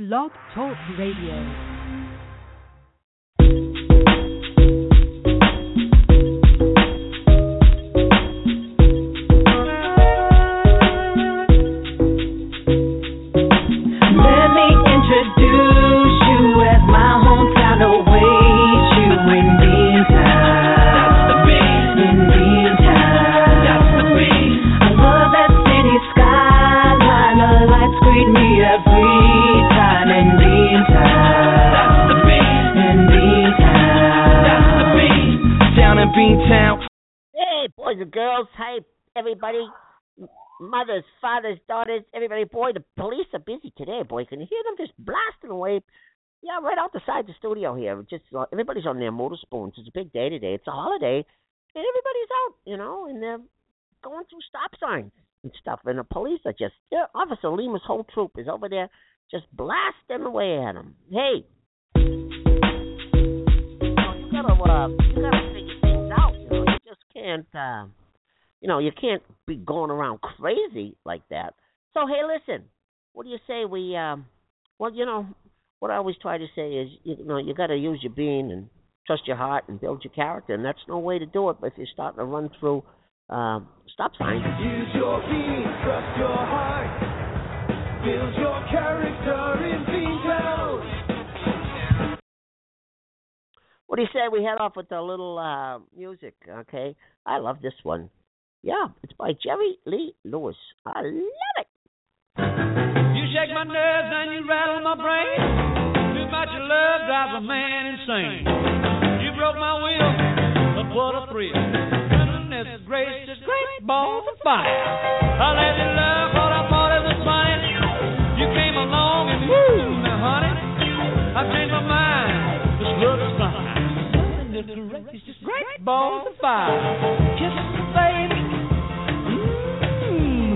Blog Talk Radio. Everybody. Mothers, fathers, daughters, everybody. Boy, the police are busy today, boy. Can you hear them just blasting away? Yeah, right out the side of the studio here. Just uh, everybody's on their motor spoons. It's a big day today. It's a holiday, and everybody's out, you know, and they're going through stop signs and stuff. And the police are just, yeah, Officer Lima's whole troop is over there just blasting away at them. Hey, you gotta, uh, you gotta things out. You know, you just can't. Uh, you know, you can't be going around crazy like that. So hey, listen, what do you say we? Um, well, you know, what I always try to say is, you know, you got to use your being and trust your heart and build your character, and that's no way to do it but if you're starting to run through um, stop signs. Use your being, trust your heart, build your character in What do you say we head off with a little uh, music? Okay, I love this one. Yeah, it's by Jerry Lee Lewis. I love it. You shake my nerves and you rattle my brain. Too much love drives a man insane. You broke my will, but what a thrill. Goodness gracious, great balls of fire. I let you love what I thought it was funny. You came along and woo, now honey, I've changed my mind. Is fine. Goodness gracious, great balls of fire. Kiss me, baby. Mmm.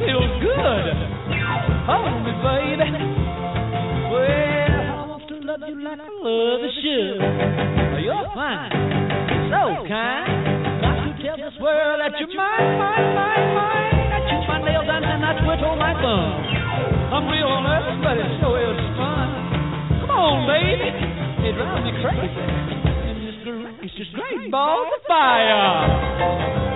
feels good. Hold me, baby. Well, I want to love you like I love the should. You're fine, so kind. Got to tell this world that you're mine, mine, mine, mine. I chew my nails and then I twiddle my thumb. I'm real nervous, but it sure is fun. Come on, baby. It drives me crazy. And it's great, it's just great balls of fire.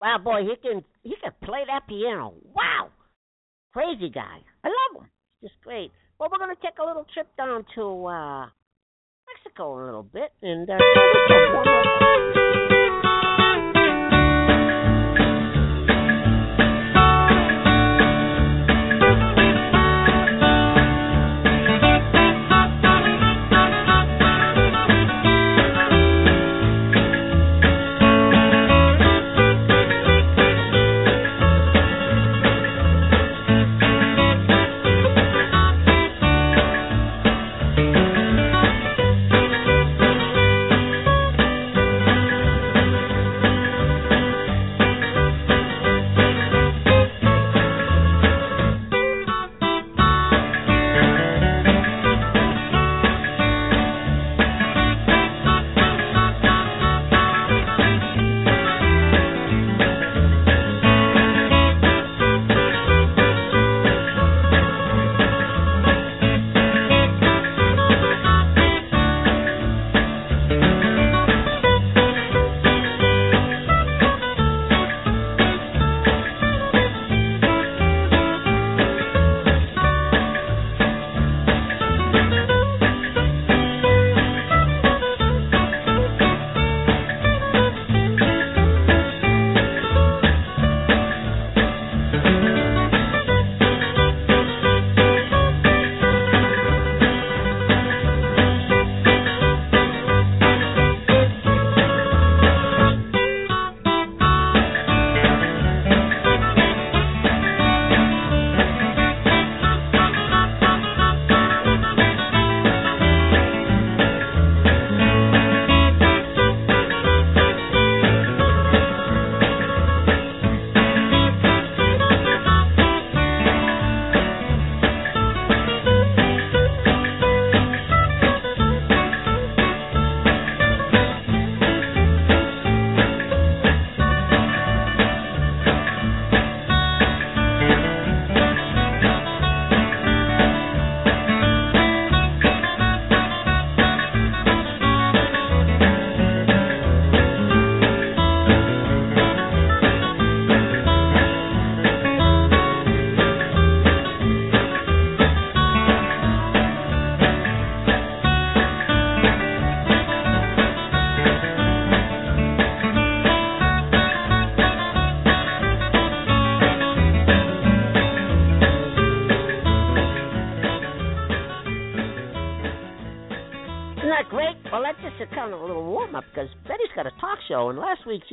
Wow, boy, he can he can play that piano. Wow. Crazy guy. I love him. He's just great. Well, we're going to take a little trip down to uh, Mexico a little bit. And uh,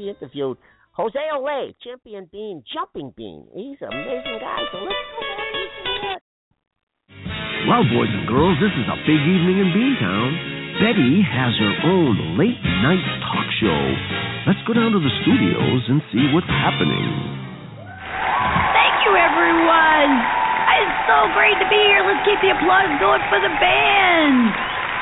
last interviewed Jose Ole, Champion Bean, Jumping Bean. He's an amazing guy, so let's go back and listen that. Well, boys and girls, this is a big evening in Beantown. Betty has her own late night talk show. Let's go down to the studios and see what's happening. Thank you, everyone. It's so great to be here. Let's keep the applause going for the band.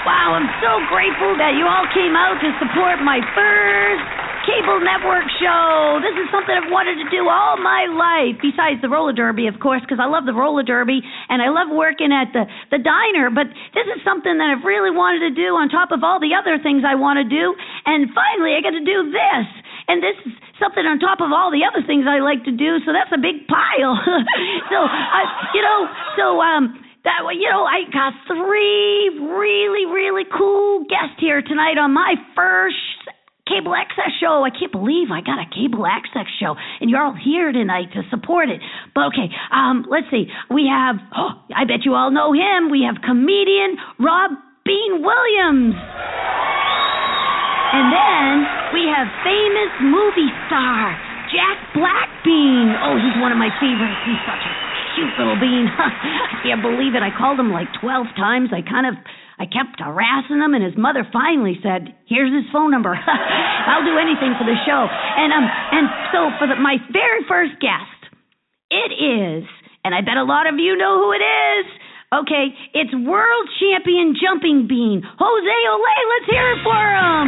Wow, I'm so grateful that you all came out to support my first cable network show. This is something I've wanted to do all my life, besides the roller derby, of course, because I love the roller derby and I love working at the, the diner. But this is something that I've really wanted to do on top of all the other things I want to do. And finally, I get to do this. And this is something on top of all the other things I like to do, so that's a big pile. so, uh, you know, so, um, that way, you know, I got three really, really cool guests here tonight on my first cable access show. I can't believe I got a cable access show, and you're all here tonight to support it. But okay, um, let's see. We have, oh, I bet you all know him. We have comedian Rob Bean Williams. And then we have famous movie star Jack Blackbean. Oh, he's one of my favorites. He's such a cute little bean. I can't believe it. I called him like 12 times. I kind of I kept harassing him, and his mother finally said, "Here's his phone number. I'll do anything for the show." And um, and so for the, my very first guest, it is, and I bet a lot of you know who it is. Okay, it's world champion jumping bean Jose Ole. Let's hear it for him.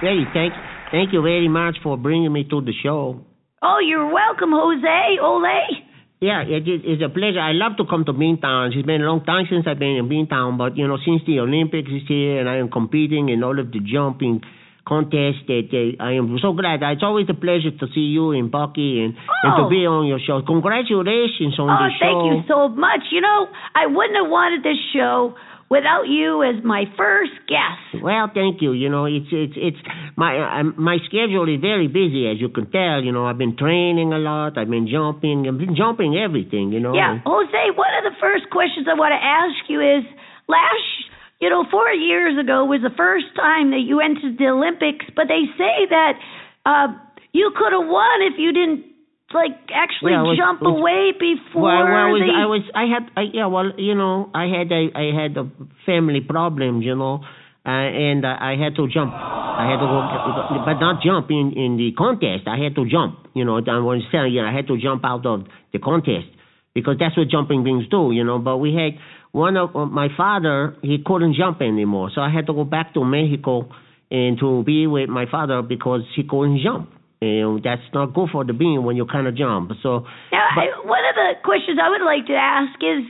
Hey, thank thank you very much for bringing me to the show. Oh, you're welcome, Jose Ole. Yeah, it is it's a pleasure. I love to come to Beantown. It's been a long time since I've been in Beantown, but you know, since the Olympics is here and I am competing in all of the jumping contests, that uh, I am so glad. It's always a pleasure to see you and Bucky and, and to Oh. be on your show. Congratulations on Oh, the show. Oh, thank you so much. You know, I wouldn't have wanted this show without you as my first guest. Well, thank you. You know, it's it's it's my uh, my schedule is very busy, as you can tell. You know, I've been training a lot. I've been jumping. I've been jumping everything. You know. Yeah, Jose, one of the first questions I want to ask you is last, you know, four years ago was the first time that you entered the Olympics, but they say that uh, you could have won if you didn't like actually was- jump was- away before Well, well, I was, the I was, I had, I, yeah, well, you know, I had, a, I had a family problems, you know, uh, and uh, I had to jump. I had to go, but not jump in in the contest. I had to jump. You know, I was saying, you I had to jump out of the contest because that's what jumping beans do, you know. But we had one of uh, my father, he couldn't jump anymore, so I had to go back to Mexico and to be with my father because he couldn't jump. And that's not good for the bean when you kind of jump. So Now, I, one of the questions I would like to ask is,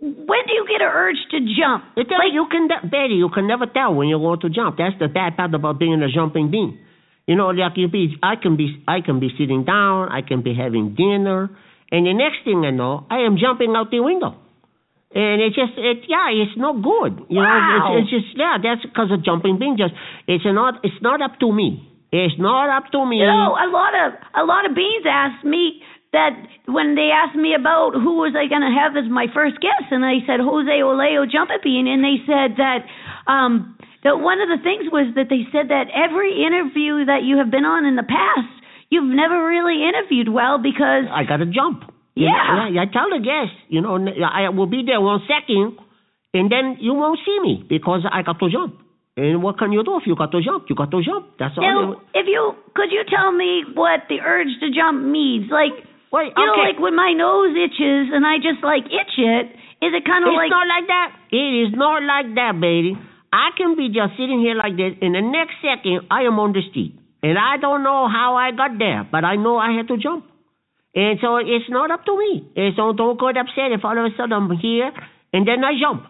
when do you get an urge to jump? You tell you can Betty, you can never tell when you're going to jump. That's the bad part about being a jumping bean. You know, like you be, I can be, I can be sitting down, I can be having dinner, and the next thing I know, I am jumping out the window. And it just, it, yeah, it's not good. You know, Wow. it's, it's just, yeah, that's because of jumping bean. Just, it's not, it's not up to me. It's not up to me. You know, a lot of a lot of beans asked me that when they asked me about who was I going to have as my first guest, and I said Jose Oleo Jumping Bean, and they said that um that one of the things was that they said that every interview that you have been on in the past, you've never really interviewed well because I got to jump. You Yeah. know, yeah. I tell the guest, you know, I will be there one second, and then you won't see me because I got to jump. And what can you do if you got to jump? You got to jump. That's all. Now, if you could you tell me what the urge to jump means? Like, Wait, you know, like when my nose itches and I just like itch it. Is it kind of like? it's not like that. It is not like that, baby. I can be just sitting here like this, and the next second I am on the street, and I don't know how I got there, but I know I had to jump. And so it's not up to me. And so don't get upset if all of a sudden I'm here and then I jump.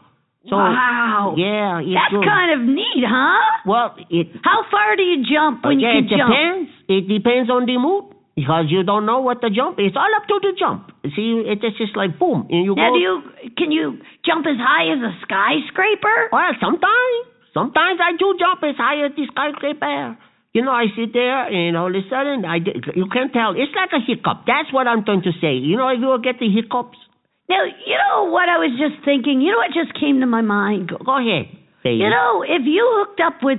So wow. yeah, it's That's good. kind of neat, huh? well, it How far do you jump when Okay, you it can jump? depends. It depends on the mood because you don't know what the jump. It's all up to the jump. See, it's just like boom, and you Now, go. do you can you jump as high as a skyscraper? Well, sometimes, sometimes I do jump as high as the skyscraper. You know, I sit there, and all of a sudden, I you can't tell. It's like a hiccup. That's what I'm trying to say. You know, if you get the hiccups. Now, you know what I was just thinking? You know what just came to my mind? Go, go ahead, baby. You know, if you hooked up with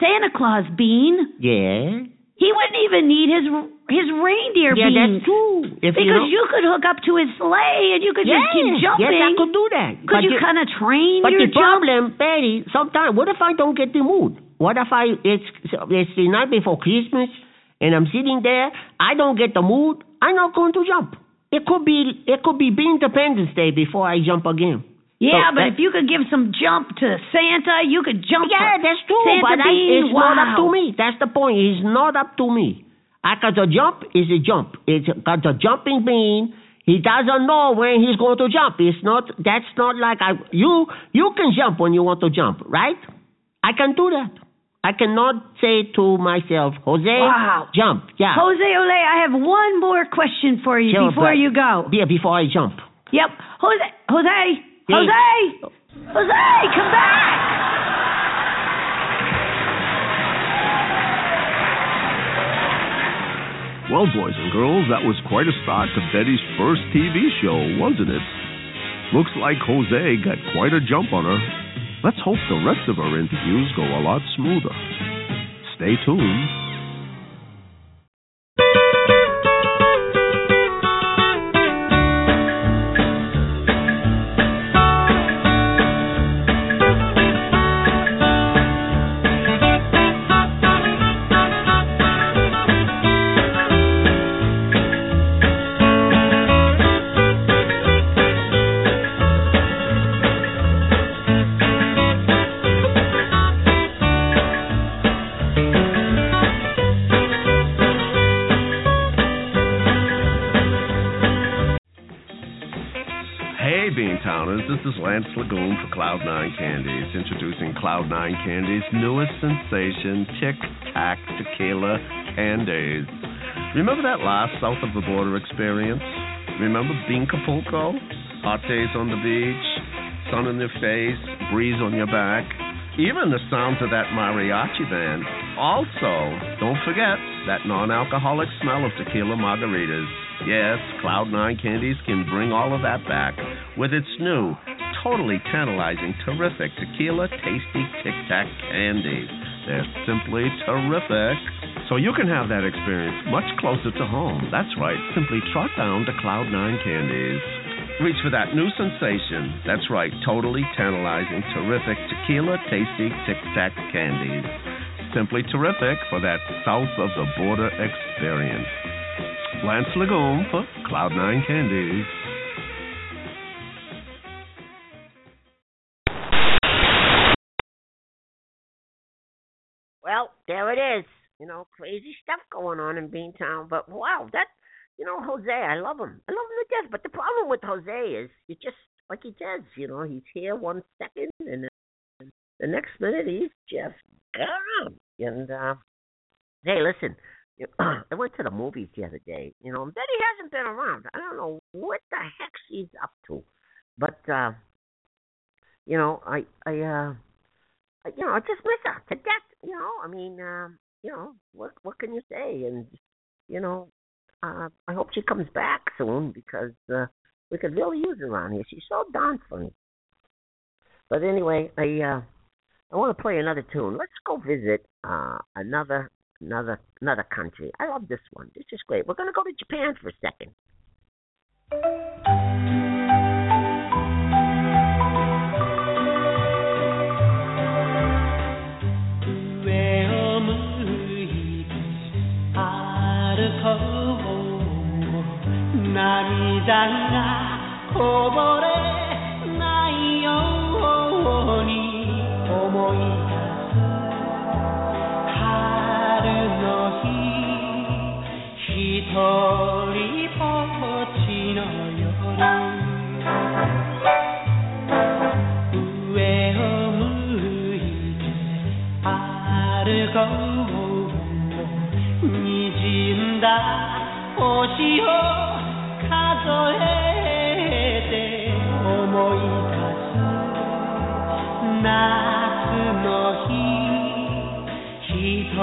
Santa Claus Bean, yeah. he wouldn't even need his his reindeer Yeah, beans. that's true. If Because you, you could hook up to his sleigh and you could just keep Yes, jumping. Yes, I could do that. Could But you kind of train But your the jump? problem, Betty, sometimes what if I don't get the mood? What if I it's it's the night before Christmas and I'm sitting there, I don't get the mood, I'm not going to jump. It could be it could be Independence Day before I jump again. Yeah, So but that- if you could give some jump to Santa, you could jump. Yeah, that's true, Santa but I, Bean. it's not up to me. That's the point. It's not up to me. I got the jump is a jump. It's got the jumping bean. He doesn't know when he's going to jump. It's not. That's not like I. You you can jump when you want to jump, right? I can do that. I cannot say to myself, Jose, Wow. jump. Yeah. Jose Ole, I have one more question for you Sure, before but- you go. Yeah, before I jump. Yep. Jose, Jose, Hey. Jose, Jose, come back. Well, boys and girls, that was quite a start to Betty's first TV show, wasn't it? Looks like Jose got quite a jump on her. Let's hope the rest of our interviews go a lot smoother. Stay tuned. Cloud9 Candies' newest sensation, Tic Tac Tequila Candies. Remember that last south of the border experience? Remember Beancapulco? Hot days on the beach, sun in your face, breeze on your back, even the sounds of that mariachi band. Also, don't forget that non alcoholic smell of tequila margaritas. Yes, Cloud9 Candies can bring all of that back with its new, totally tantalizing, terrific tequila tasty Tic Tac candies. They're simply terrific. So you can have that experience much closer to home. That's right, simply trot down to Cloud9 Candies. Reach for that new sensation. That's right, totally tantalizing, terrific tequila tasty Tic Tac candies. Simply terrific for that south of the border experience. Lance Lagoon for Cloud9 Candies. There it is. You know, crazy stuff going on in Beantown. But wow, that you know, Jose, I love him. I love him to death. But the problem with Jose is you just like he says, you know, he's here one second and then the next minute he's just gone. And uh hey, listen, I went to the movies the other day, you know, and Betty hasn't been around. I don't know what the heck she's up to. But uh you know, I I uh you know, just miss her to death. You know, I mean, um, you know, what what can you say? And you know, uh, I hope she comes back soon because uh, we could really use her around here. She's so darn funny. But anyway, I uh, I want to play another tune. Let's go visit uh, another another another country. I love this one. This is great. We're gonna go to Japan for a second.「涙がこぼれないように思い出す春の日とりぼっちの夜上を向いて歩こうにじんだ星を夏の日ひと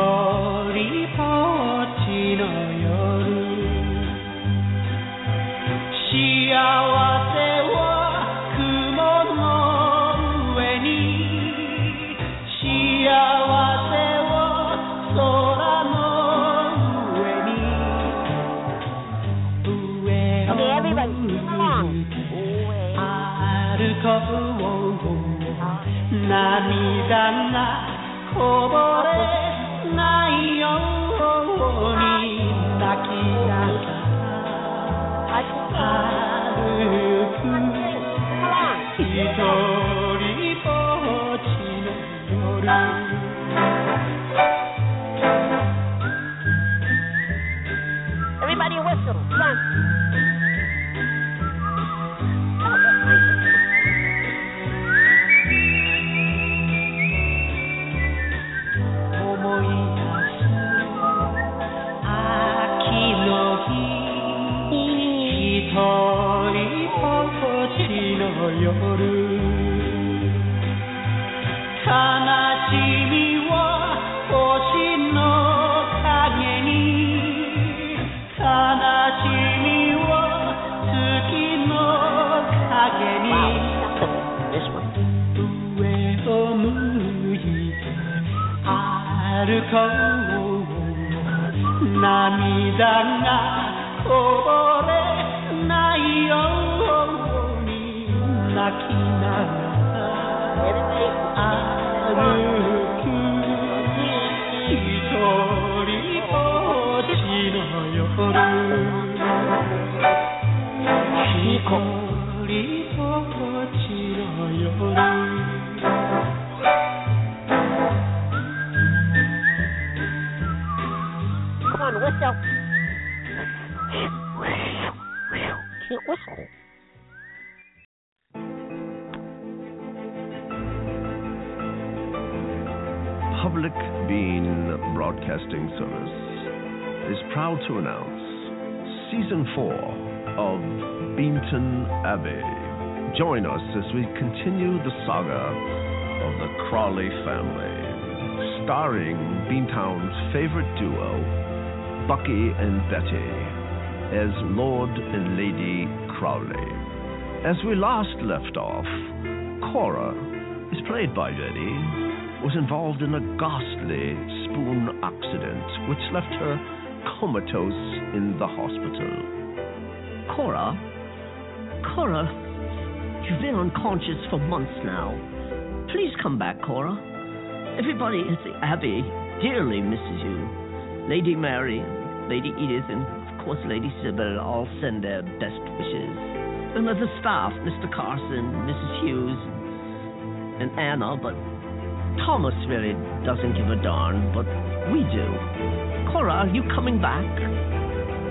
涙が Public Bean Broadcasting Service is proud to announce Season 4 of Beanton Abbey. Join us as we continue the saga of the Crawley family, starring Beantown's favorite duo, Bucky and Betty, as Lord and Lady Crawley. As we last left off, Cora is played by Betty, was involved in a ghastly spoon accident which left her comatose in the hospital. Cora? Cora, you've been unconscious for months now. Please come back, Cora. Everybody at the Abbey dearly misses you. Lady Mary, Lady Edith, and of course Lady Sybil all send their best wishes. And the staff, Mr. Carson, Mrs. Hughes, and Anna, but Thomas really doesn't give a darn, but we do. Cora, are you coming back?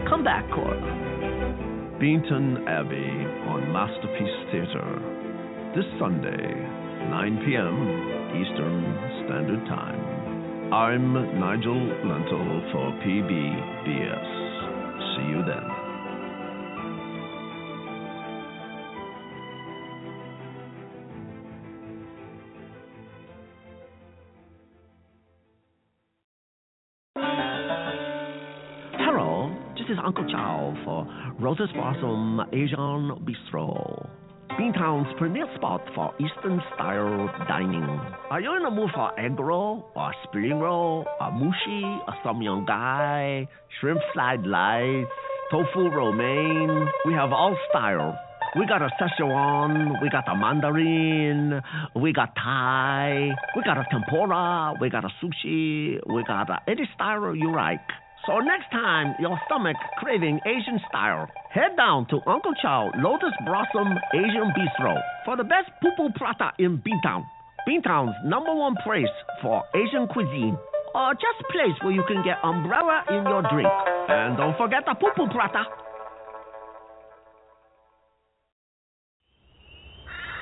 Come back, Cora. Beanton Abbey on Masterpiece Theater this Sunday, 9 p.m. Eastern Standard Time. I'm Nigel Lentil for PBBS. See you then. Uncle Chow for Roses Blossom Asian Bistro. Beantown's premier spot for Eastern style dining. Are you in the mood for egg roll, or spring roll, or mushi, or some young guy, shrimp fried rice, tofu romaine? We have all style. We got a Szechuan, we got a mandarin, we got Thai, we got a tempura, we got a sushi, we got a any style you like. So next time your stomach craving Asian style, head down to Uncle Chow Lotus Blossom Asian Bistro for the best pupu prata in Beantown. Beantown's number one place for Asian cuisine. Or just place where you can get umbrella in your drink. And don't forget the pupu prata.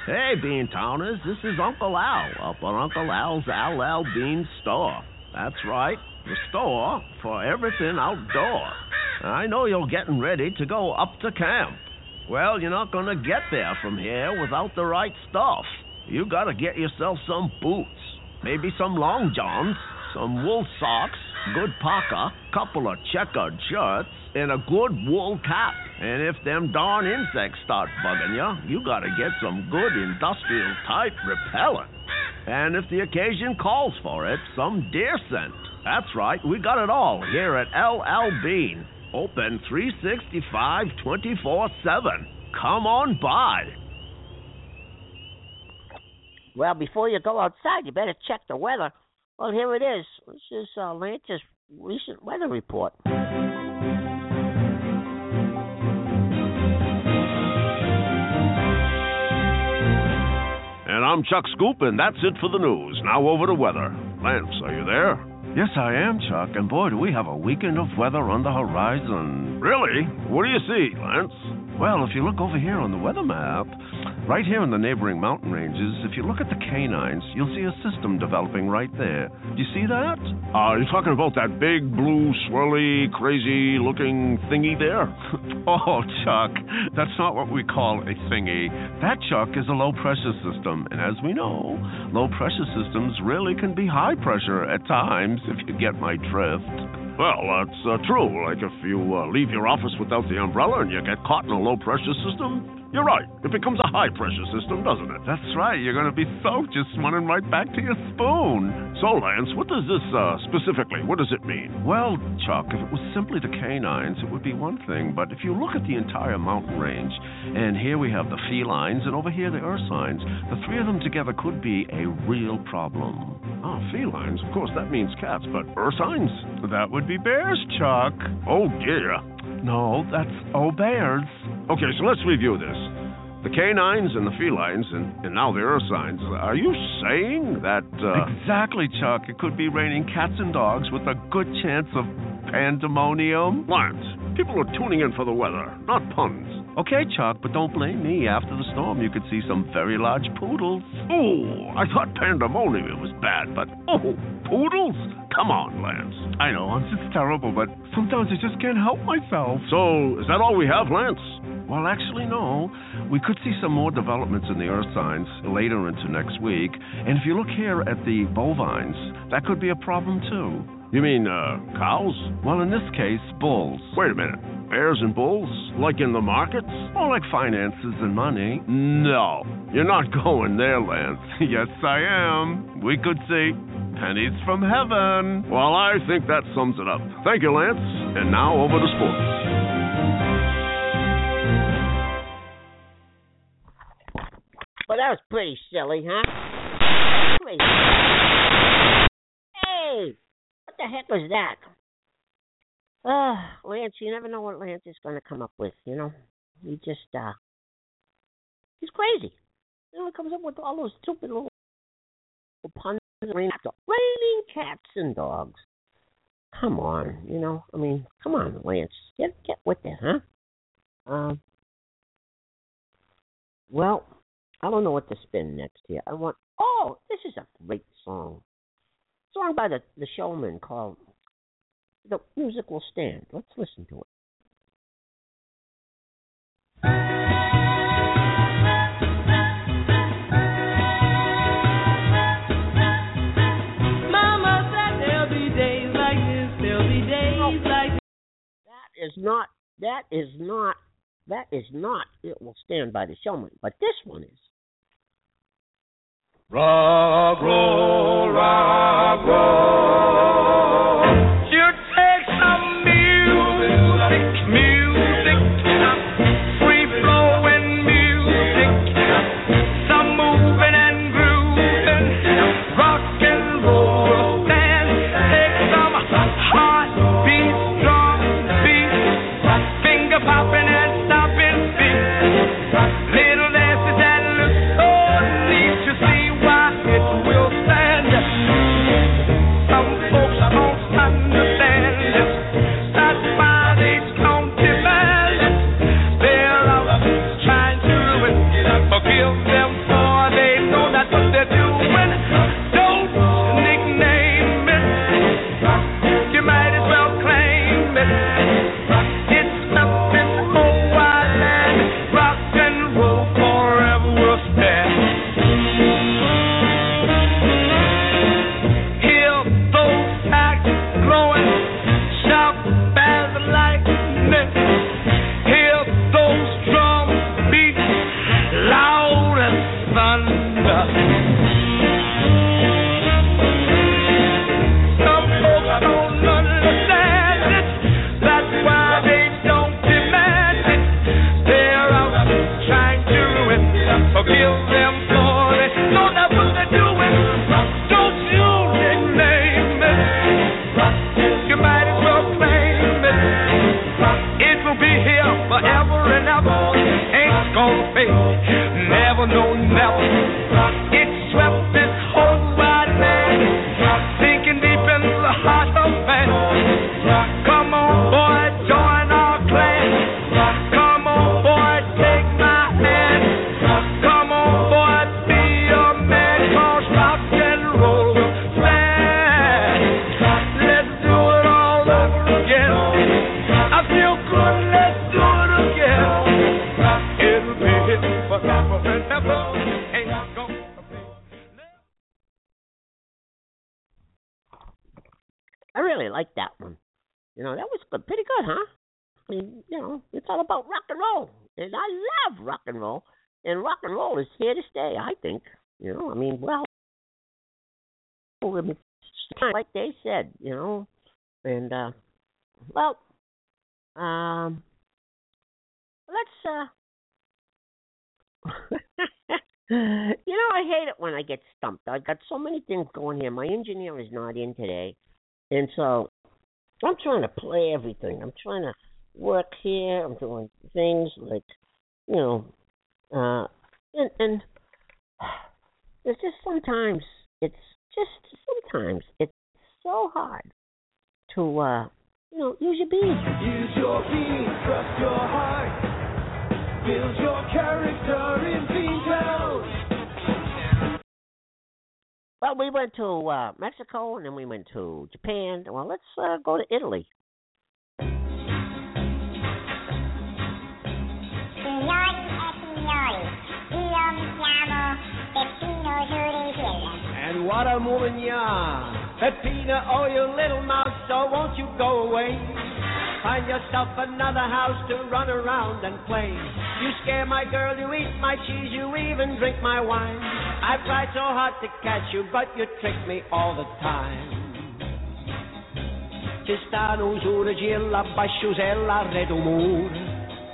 Hey, Beantowners, this is Uncle Al up on Uncle Al's LL Bean Store. That's right, store for everything outdoor. I know you're getting ready to go up to camp. Well, you're not going to get there from here without the right stuff. You got to get yourself some boots, maybe some long johns, some wool socks, good parka, couple of checkered shirts, and a good wool cap. And if them darn insects start bugging you, you got to get some good industrial type repellent. And if the occasion calls for it, some deer scent. That's right, we got it all here at LL Bean. Open 365 24 7. Come on by. Well, before you go outside, you better check the weather. Well, here it is. This is uh, Lance's recent weather report. And I'm Chuck Scoop, and that's it for the news. Now over to weather. Lance, are you there? Yes, I am, Chuck. And boy, do we have a weekend of weather on the horizon. Really? What do you see, Lance? Well, if you look over here on the weather map, right here in the neighboring mountain ranges, if you look at the canines, you'll see a system developing right there. Do you see that? Are you're talking about that big, blue, swirly, crazy looking thingy there? oh, Chuck, that's not what we call a thingy. That, Chuck, is a low pressure system. And as we know, low pressure systems really can be high pressure at times, if you get my drift. Well, that's uh, true. Like if you uh, leave your office without the umbrella and you get caught in a low pressure system, you're right. It becomes a high pressure system, doesn't it? That's right. You're going to be soaked just running right back to your spoon. So, Lance, what does this uh, specifically? What does it mean? Well, Chuck, if it was simply the canines, it would be one thing. But if you look at the entire mountain range, and here we have the felines, and over here the ursines, the three of them together could be a real problem. Ah, felines. Of course, that means cats, but ursines? That would be bears, Chuck. Oh, dear. No, that's bears. Okay, so let's review this. The canines and the felines, and, and now the ursines. Are you saying that. Uh... Exactly, Chuck. It could be raining cats and dogs with a good chance of pandemonium. Lance, people are tuning in for the weather, not puns. Okay, Chuck, but don't blame me. After the storm, you could see some very large poodles. Oh, I thought pandemonium was bad, but oh, poodles? Come on, Lance. I know, it's just terrible, but sometimes I just can't help myself. So, is that all we have, Lance? Well, actually, no. We could see some more developments in the ursines later into next week. And if you look here at the bovines, that could be a problem too. You mean, uh, cows? Well, in this case, bulls. Wait a minute. Bears and bulls? Like in the markets? Or like finances and money. No. You're not going there, Lance. yes, I am. We could see pennies from heaven. Well, I think that sums it up. Thank you, Lance. And now over to sports. Well, that was pretty silly, huh? Hey, what the heck was that? Ah, Lance, you never know what Lance is going to come up with, you know? He just, uh, he's crazy. You know, he comes up with all those stupid little puns. and Raining cats and dogs. Come on, you know? I mean, come on, Lance. Get get with it, huh? Um. Well, I don't know what to spin next here. I want. Oh, this is a great song. Song by the the showman called "The Music Will Stand." Let's listen to it. Mama said there'll be days like this, there'll be days like. That is not. That is not. That is not. It will stand by the showman. But this one is. Rock, roll, rock, roll. smell is here to stay. I think. You know, I mean, well, like they said, you know, and uh, well, um, let's uh. you know, I hate it when I get stumped. I've got so many things going here. My engineer is not in today, and so I'm trying to play everything. I'm trying to work here. I'm doing things like, you know, uh, and and it's just sometimes it's just sometimes it's so hard to uh, you know, use your beans. Use your beans, trust your heart. Build your character in Beantown. Well, we went to uh, Mexico and then we went to Japan. Well, let's uh, go to Italy. What a woman you are. Peppino, oh, you little mouse, so won't you go away? Find yourself another house to run around and play. You scare my girl, you eat my cheese, you even drink my wine. I've tried so hard to catch you, but you trick me all the time. Ci sta un'usura gilla, basciusella, redo muro.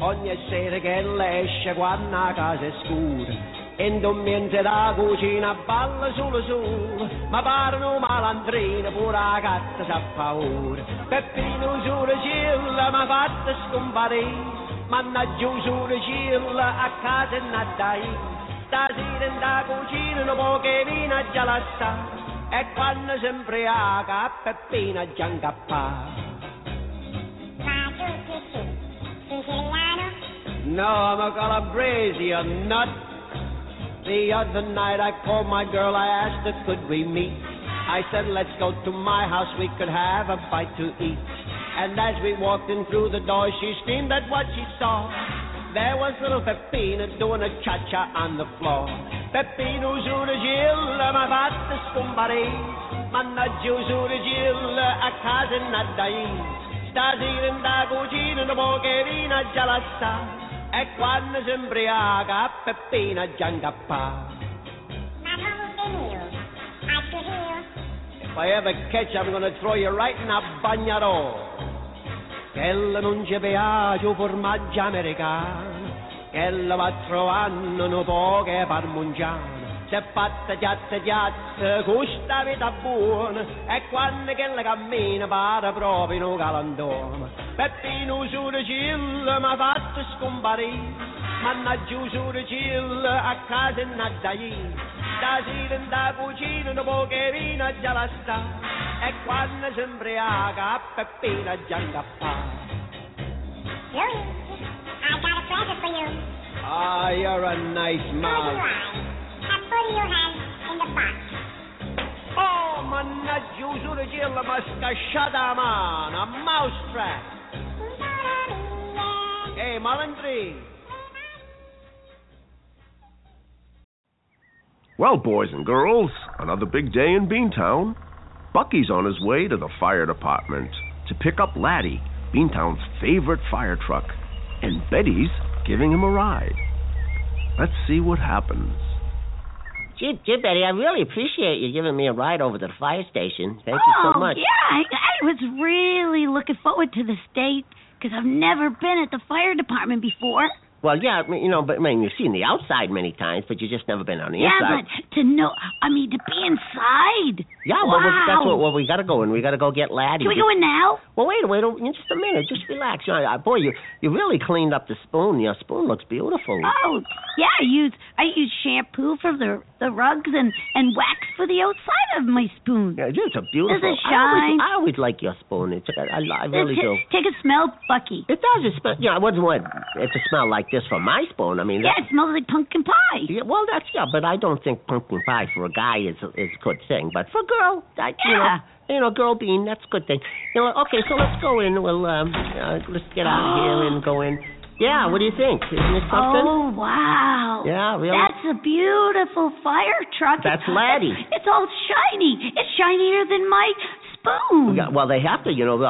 Ogni sera che esce quando a casa è scura. E non mente da cucina balla solo solo Ma parlano malandrine pure la gatta sa paura Peppino usura cilla mi ha fatto scomparire Mannaggia usura cilla a casa e non dai Stasera in da cucina un po' che vino già la sta E quando imbriaca a Peppino già incappà Ma tu chi sei? Siciliano? No, I'm a Calabrese, you nut. The other night I called my girl, I asked her, could we meet? I said, let's go to my house, we could have a bite to eat. And as we walked in through the door, she screamed at what she saw. There was little Peppino doing a cha-cha on the floor. Peppino usura gilla, ma fatta scomparire. Mannaggia usura gilla, a casa non dai. Stasera in da cucina, un po' che vino già la sta. E quando si imbriaca, a Peppina già incappà. Ma non venivo. A tu io? If I ever catch you, I'm gonna throw you right in a bagnarò. Quella non ci piace formaggio americano, quella va trovando un po' che parmigiano. Se chiatta, questa vita buona, e quando che la cammina pare proprio in un. Peppino usura cilla, ma fatto scomparire, mannaggia usura cilla, a casa non dai. Stasera in da cucina un po' che vino già la sta, e quando si imbriaca a Peppina già incappà. Louis, I got a present for you. Ah, you're a nice Who do you mouse. like? Your hand in the box. Oh, mannaggia usura cilla, ma scasciata a mano, a mousetrap. Hey, eh, malandri. Well, boys and girls, another big day in Beantown. Bucky's on his way to the fire department to pick up Laddie, Beantown's favorite fire truck, and Betty's giving him a ride. Let's see what happens. Gee, gee, Betty, I really appreciate you giving me a ride over to the fire station. Thank you so oh, much. yeah, I, I was really looking forward to this date because I've never been at the fire department before. Well, yeah, I mean, you know, but I mean, you've seen the outside many times, but you've just never been on the yeah, inside. Yeah, but to know, I mean, to be inside. Yeah, well, we- that's what well, we got to go in. We got to go get Laddie. Can we go in now? Well, wait, wait, just a minute. Just relax. You know, boy, you you really cleaned up the spoon. Your spoon looks beautiful. Oh, yeah, I use I use shampoo for the the rugs and and wax for the outside of my spoon. Yeah, it's a beautiful. Does it I always, shine? I always like your spoon. It's I, I really do. Take a smell, Bucky. It does. It smell. Yeah, I wouldn't want it to smell like this from my spoon. I mean, Yeah, that, it smells like pumpkin pie. yeah, well, that's yeah, but I don't think pumpkin pie for a guy is is a good thing. But for a girl, I, you know, Yeah. you know, girl bean, that's a good thing. You know, okay, so let's go in. We'll um, uh, let's get out of here and go in. Yeah, what do you think? Isn't it something? Oh wow! Yeah, really. That's a beautiful fire truck. That's Laddie. It's, it's all shiny. It's shinier than my spoon. Yeah, well, they have to, you know.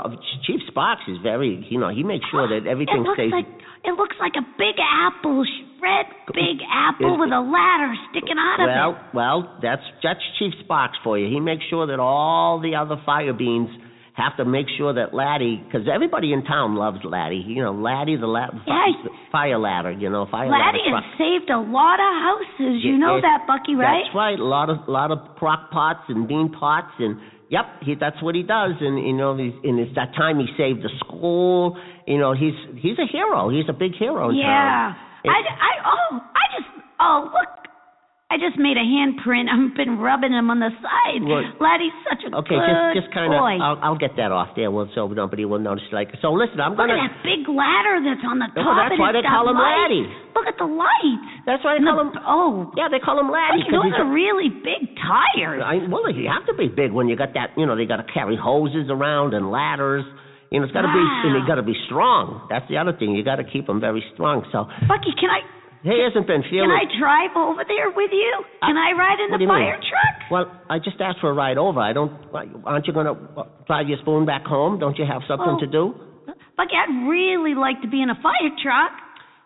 Chief Sparks is very, you know, he makes sure that everything it looks stays. like it looks like a big apple, red big apple with a ladder sticking out of well, it. well, well, that's that's Chief Sparks for you. He makes sure that all the other fire beans have to make sure that Laddie, because everybody in town loves Laddie. You know, Laddie, the la- Yeah, fire ladder. You know, fire Laddie ladder. has saved a lot of houses. You Yeah, know it- that, Bucky, right? That's right. A lot of lot of crock pots and bean pots and yep, he that's what he does. And you know, he's, and it's that time he saved the school. You know, he's he's a hero. He's a big hero Yeah. I, I oh I just oh look I just made a handprint. I've been rubbing him on the side. Well, Laddie's such a Okay, good just just kind of boy. I'll I'll get that off there. Well, so nobody will notice. Like so, listen, I'm Look gonna. Look at that big ladder that's on the Oh, top. that's and why they call him lights. Laddie. Look at the lights. That's why they And call the- him. Oh, Yeah, they call him Laddie. 'cause those are really big tires. I, well, you have to be big when you got that. You know, they got to carry hoses around and ladders. You know, it's got to be, and they got to be strong. That's the other thing. You got to keep them very strong. So Bucky, can I he hasn't been feeling. can. I drive over there with you? Can I ride in the you mean? fire truck? Well, I just asked for a ride over. I don't. Aren't you going to drive your spoon back home? Don't you have something Oh. to do? Bucky, I'd really like to be in a fire truck.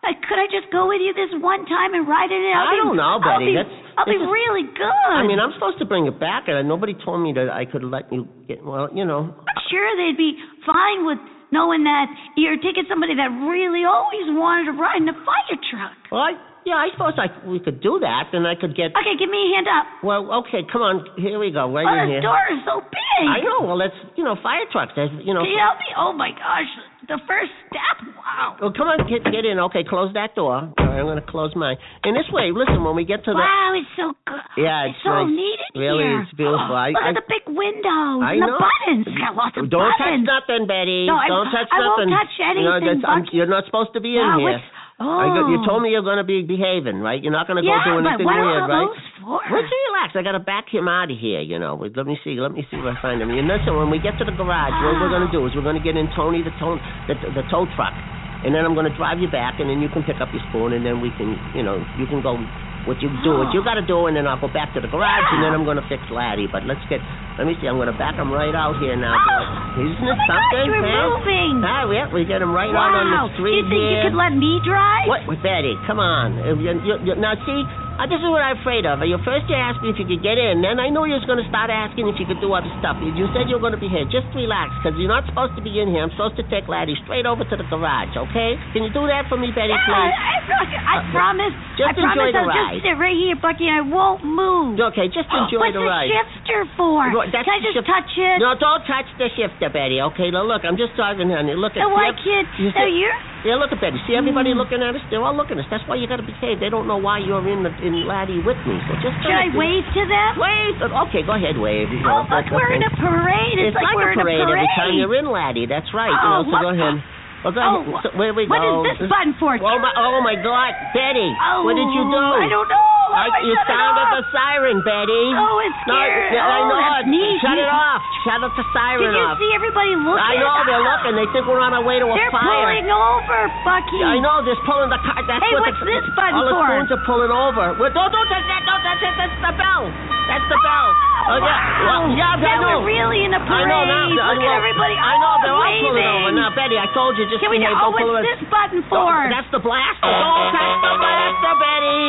Uh, could I just go with you this one time and ride in it? I don't know, I'll be, That's- I'll be is- really good. I mean, I'm supposed to bring it back, and nobody told me that I could let you get. Well, you know. I'm sure they'd be fine with knowing that you're taking somebody that really always wanted to ride in a fire truck. Well, I, yeah, I suppose I we could do that, and I could get. Okay, give me a hand up. Well, okay, come on. Here we go. Right oh, in the here. door is so big. I know. Well, that's you know fire trucks. You know. Can you help me? Oh my gosh, the first step. Wow. Well, come on, get get in. Okay, close that door. All right, I'm going to close mine. And this way, listen, when we get to the. Wow, it's so good. Yeah, it's it's so nice. neat in Really, here. it's beautiful. Oh, I- look I- at the big windows I and know. the buttons. It's got lots of Don't buttons. touch nothing, Betty. No, I- Don't touch I won't nothing. touch You know, anything, I'm- you're not supposed to be in here. Got- you oh. told me you're going to be behaving, right? You're not going to go yeah, do but anything what are weird, right? for? Let's relax. I got to back him out of here, you know. Let me see. Let me see if I find him. And listen, when we get to the garage, what we're going to do is we're going to get in Tony the tow the, the tow truck, and then I'm going to drive you back, and then you can pick up your spoon, and then we can, you know, you can go what you do, what you got to do, and then I'll go back to the garage, and then I'm going to fix Laddie. But let's get. Let me see. I'm going to back him right out here now. Oh, Isn't oh it gosh, something? you're huh? moving. Ah, yeah, we get him right wow. out on the street you think you could let me drive? What, with Betty? Come on. You, you, you, now, see, uh, this is what I'm afraid of. You first you asked me if you could get in, then I knew you was going to start asking if you could do other stuff. You, said you were going to be here. Just relax, because you're not supposed to be in here. I'm supposed to take Laddie straight over to the garage. Okay? Can you do that for me, Betty, Yeah, please? I, I, I Uh, promise. just I enjoy promise the I'll ride. just sit right here, Bucky, and I won't move. Okay, just enjoy What's the ride. What's the shifter for? Well, that's Can I just shift- touch it? No, don't touch the shifter, Betty. Okay, now look, I'm just talking, honey. Look at So why yep, can't you so you're Yeah, look at that. Betty. See everybody Mm. looking at us? They're all looking at us. That's why you got to behave. They don't know why you're in the, in Laddie with me. So just should I wave to them? Wave. Okay, go ahead, wave. You Oh know, look, we're in a parade. It's, It's like, we're a parade, in a parade. every time you're in Laddie. That's right. you Oh, know, so what go ahead. Well, Oh. So, where we what go. is this button for? Oh my! Oh my God, Betty! Oh, what did you oh, do? I don't know. I, I you it sounded the siren, Betty. Oh, it's No, scared. yeah, I Oh, know. that's neat. Shut it off. Shut it the siren Did you off. see everybody looking? I know they're looking. They think we're on our way to a They're fire. pulling over, Bucky. I know. They're pulling the car. That's Hey, what what's the, this button all the for? spoons are pulling over. Well, don't don't touch that. Don't touch it. That's the bell. That's the bell. Oh, yeah. Well, Wow. yeah, I know. we're really in a I parade. know now. Look well, at everybody. I know they're all pulling over. Now, Betty, I told you just Can we behave. oh, what's this button for? Oh, that's the blaster. Don't touch the blaster, Betty.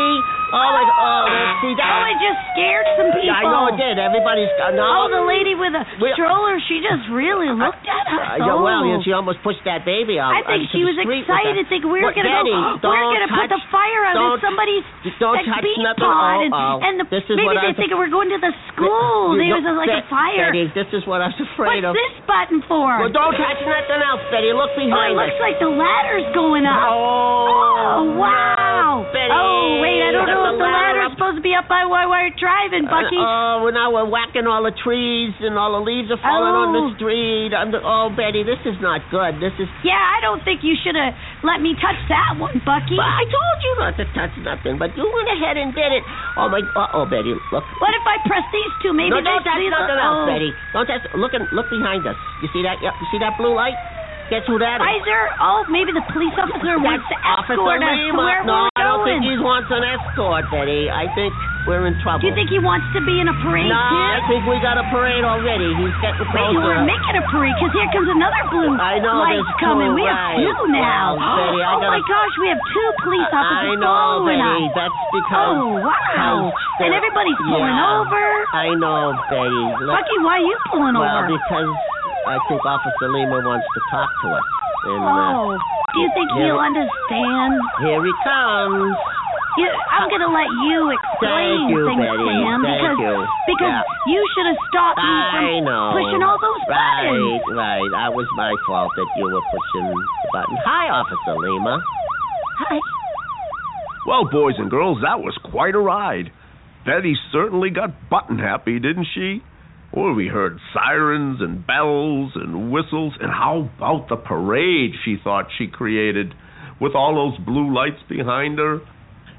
Oh God. Oh, let's see that. Oh, it just scared some people. Yeah, I know it did. Everybody's uh, no. Oh, the lady with the We- stroller, she just really looked at us. Uh, yeah, well, Oh. yeah, she almost pushed that baby out. I think she was street with that. excited, thinking we were gonna Betty, go. Don't We're gonna put the fire out somebody's don't like, touch nothing. pod, Oh, and, oh. and the, This is maybe what they I- thinking we're going to the school. You There was a, like a fire. Betty, this is what I was afraid What's of. this button for? Well, don't touch nothing else, Betty. Look behind. oh, it looks us. like the ladder's going up. Oh, Oh, wow. Betty. Oh, wait, I don't know the the ladder ladder's supposed to be up by why we're driving, Bucky. Uh, oh, now we're whacking all the trees and all the leaves are falling on the Oh. street. I'm the, oh, Betty, this is not good. This is. yeah, I don't think you should have let me touch that one, Bucky. But I told you not to touch nothing, but you went ahead and did it. Oh my! Uh oh, Betty, look. What if I press these two? Maybe no, they don't touch the- nothing else, oh. Betty. Don't touch. Look, and look behind us. You see that? Yep. You see that blue light? Guess who that is? Kaiser? Oh, maybe the police officer wants to escort us to where no, we're I don't think he wants an escort, Betty. I think we're in trouble. Do you think he wants to be in a parade No, too? I think we got a parade already. He's getting Wait, closer. you were making a parade because here comes another blue I know, lights coming. two, we have two now. Well, Betty, oh gotta- my gosh, we have two police officers I know, following Betty. us. That's because. Oh wow! because And everybody's pulling yeah. over. I know, Betty. Let- Bucky, why are you pulling well, over? because I think Officer Lima wants to talk to us. And, uh, oh, do you think he'll understand? here he comes. You, I'm gonna let you explain Thank you, things Betty. to him Thank because you. because Yeah. you should have stopped me I from know. pushing all those buttons. Right, right. That was my fault that you were pushing the button. Hi, Officer Lima. Hi. Well, boys and girls, that was quite a ride. Betty certainly got button happy, didn't she? Well, we heard sirens and bells and whistles, and how about the parade she thought she created with all those blue lights behind her?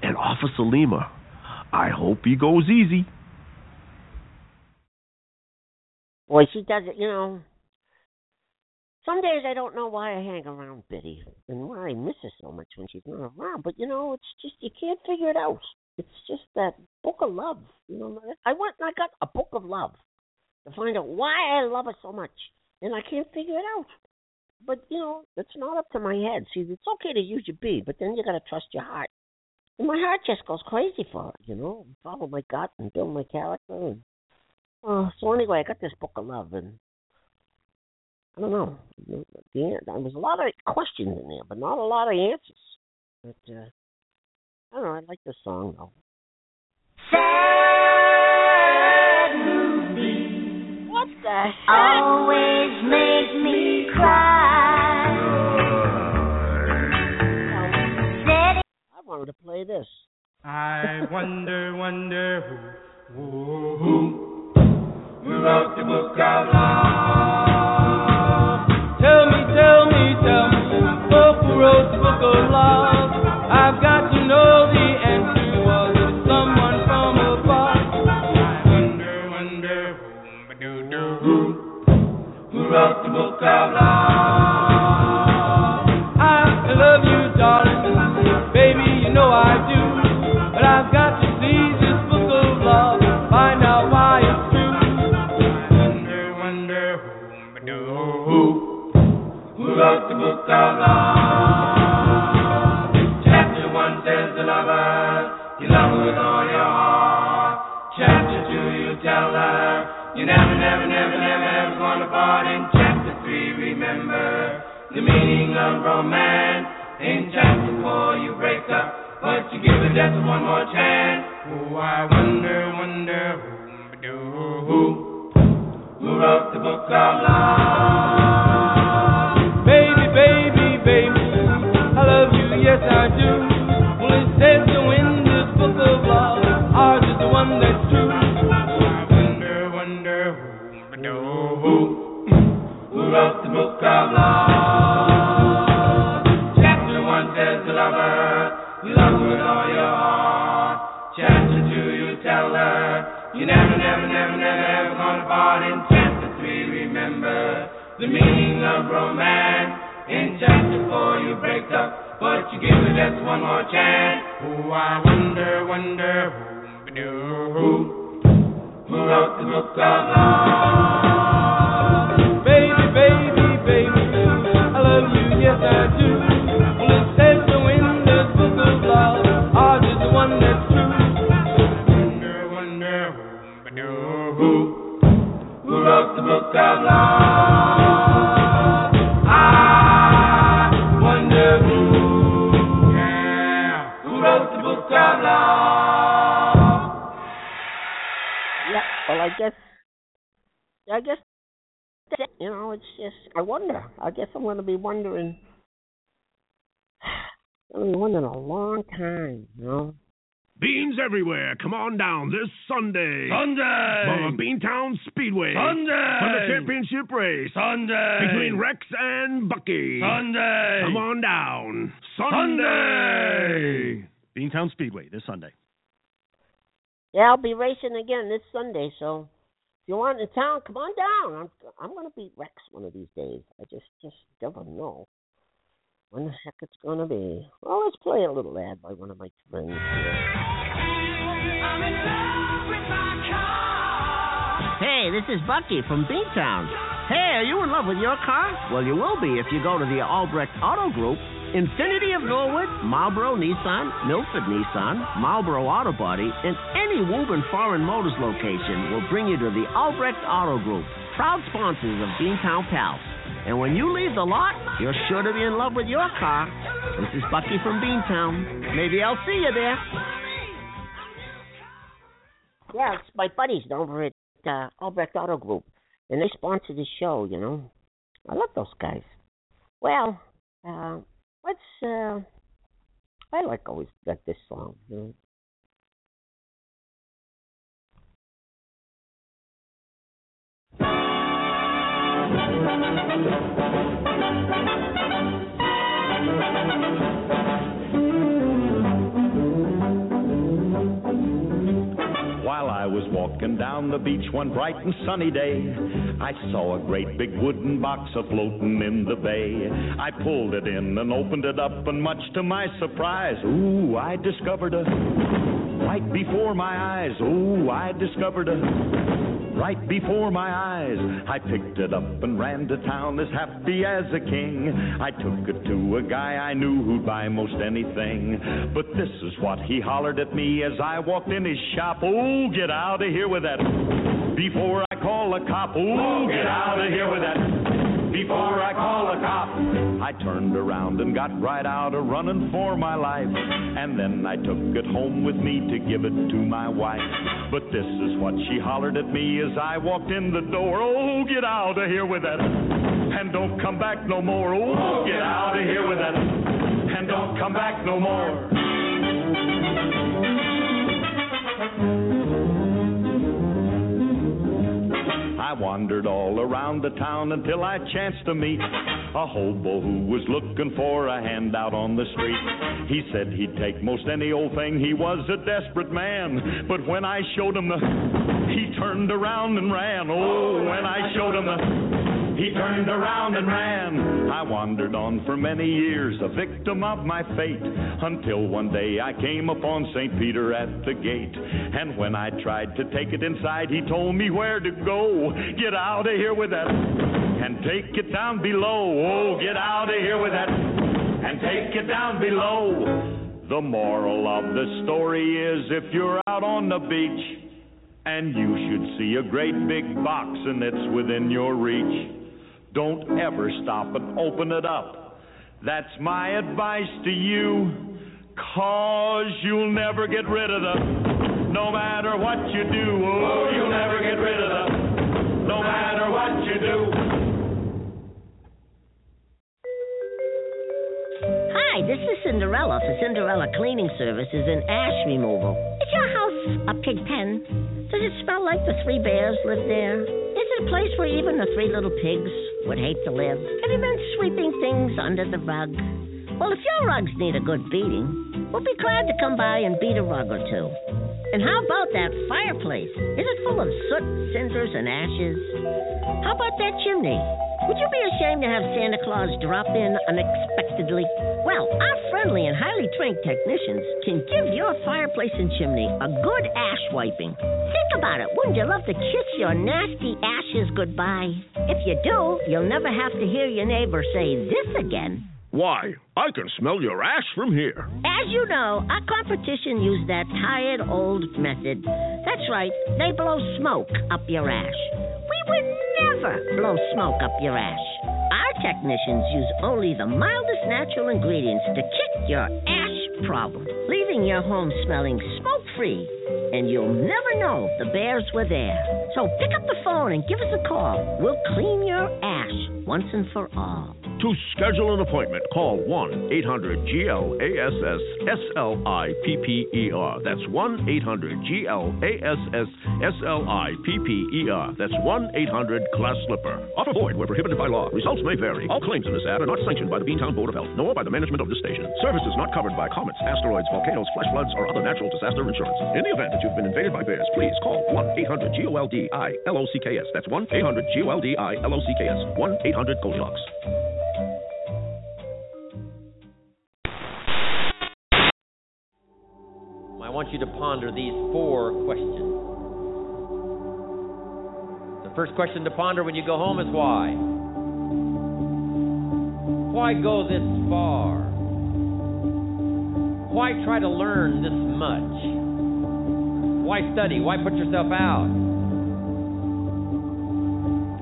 And Officer Lima, I hope he goes easy. Boy, she does it, you know. Some days I don't know why I hang around Betty and why I miss her so much when she's not around. But you know, it's just you can't figure it out. It's just that book of love. You know, I went and I got a book of love to find out why I love her so much, and I can't figure it out. But you know, it's not up to my head. See, it's okay to use your bead, but then you gotta trust your heart. And my heart just goes crazy for it, you know. Follow my gut and build my character. And, uh, so anyway, I got this book of love, and I don't know. The, the, there was a lot of questions in there, but not a lot of answers. But uh, I don't know. I like this song though. Sad movies What the heck? always make me cry. Steady I wanted to play this. I wonder, wonder who, who, who, who wrote the book of love? Tell me, tell me, tell me, who wrote the book of love? I guess. I guess. that's it. You know, it's just. I wonder. I guess I'm going to be wondering. I'm going to be wondering a long time. You know. Beans everywhere. Come on down this Sunday. Sunday! For Beantown Speedway. Sunday! For the championship race. Sunday! Between Rex and Bucky. Sunday! Come on down. Sunday! Beantown Speedway this Sunday. Yeah, I'll be racing again this Sunday. So if you want in town, come on down. I'm I'm going to beat Rex one of these days. I just just don't know. When the heck it's gonna be? Well, let's play a little ad by one of my friends here. Hey, this is Bucky from Beantown. Hey, are you in love with your car? Well, you will be if you go to the Albrecht Auto Group. Infiniti of Norwood, Marlboro Nissan, Milford Nissan, Marlboro Auto Body, and any Woburn Foreign Motors location will bring you to the Albrecht Auto Group, proud sponsors of Beantown Pals. And when you leave the lot, you're sure to be in love with your car. This is Bucky from Beantown. Maybe I'll see you there. Yeah, it's my buddies over at uh, Albrecht Auto Group, and they sponsor the show. You know, I love those guys. Well, uh, let's. Uh, I like always like this song. You know. While walking down the beach one bright and sunny day, I saw a great big wooden box afloating in the bay. I pulled it in and opened it up, and much to my surprise, ooh, I discovered a right before my eyes. Ooh, I discovered a right before my eyes. I picked it up and ran to town as happy as a king. I took it to a guy I knew who'd buy most anything. But this is what he hollered at me as I walked in his shop. Oh, get out of here with that before I call a cop. Oh, get out of here with that before I call a cop. I turned around and got right out a running for my life. And then I took it home with me to give it to my wife. But this is what she hollered at me as I walked in the door. Oh, get out of here with that. And don't come back no more. Oh, get out of here with that. And don't come back no more. Wandered all around the town until I chanced to meet a hobo who was looking for a handout on the street. He said he'd take most any old thing. He was a desperate man. But when I showed him the, he turned around and ran. Oh, when I showed him the, he turned around and ran. I wandered on for many years, a victim of my fate, until one day I came upon St. Peter at the gate. And when I tried to take it inside, he told me where to go. Get out of here with that and take it down below. Oh, get out of here with that and take it down below. The moral of the story is if you're out on the beach and you should see a great big box and it's within your reach, don't ever stop and open it up. That's my advice to you, cause you'll never get rid of them. No matter what you do, oh, you'll never get rid of them. No matter what you do. Hi, this is Cinderella for Cinderella Cleaning Services and Ash Removal. Is your house a pig pen? Does it smell like the three bears live there? Is it a place where even the three little pigs would hate to live? Have you been sweeping things under the rug? Well, if your rugs need a good beating, we'll be glad to come by and beat a rug or two. And how about that fireplace? Is it full of soot, cinders, and ashes? How about that chimney? Would you be ashamed to have Santa Claus drop in unexpectedly? Well, our friendly and highly trained technicians can give your fireplace and chimney a good ash wiping. Think about it. Wouldn't you love to kiss your nasty ashes goodbye? If you do, you'll never have to hear your neighbor say this again. Why, I can smell your ash from here. As you know, our competition used that tired old method. That's right, they blow smoke up your ash. We would never blow smoke up your ash. Our technicians use only the mildest natural ingredients to kick your ash problem, leaving your home smelling smoke free. And you'll never know the bears were there. So pick up the phone and give us a call. We'll clean your ash once and for all. To schedule an appointment, call 1 800 GLASS SLIPPER. That's 1 800 GLASS SLIPPER. That's 1 800 Glass Slipper. Offer void where prohibited by law. Results may vary. All claims in this ad are not sanctioned by the Beantown Board of Health, nor by the management of the station. Services not covered by comets, asteroids, volcanoes, flash floods, or other natural disaster insurance. In the event that you've been invaded by bears, please call 1 800 GOLDI LOCKS. That's 1 800 GOLDI LOCKS. 1 800 Goldilocks. Want you to ponder these four questions. The first question to ponder when you go home is why? Why go this far? Why try to learn this much? Why study? Why put yourself out?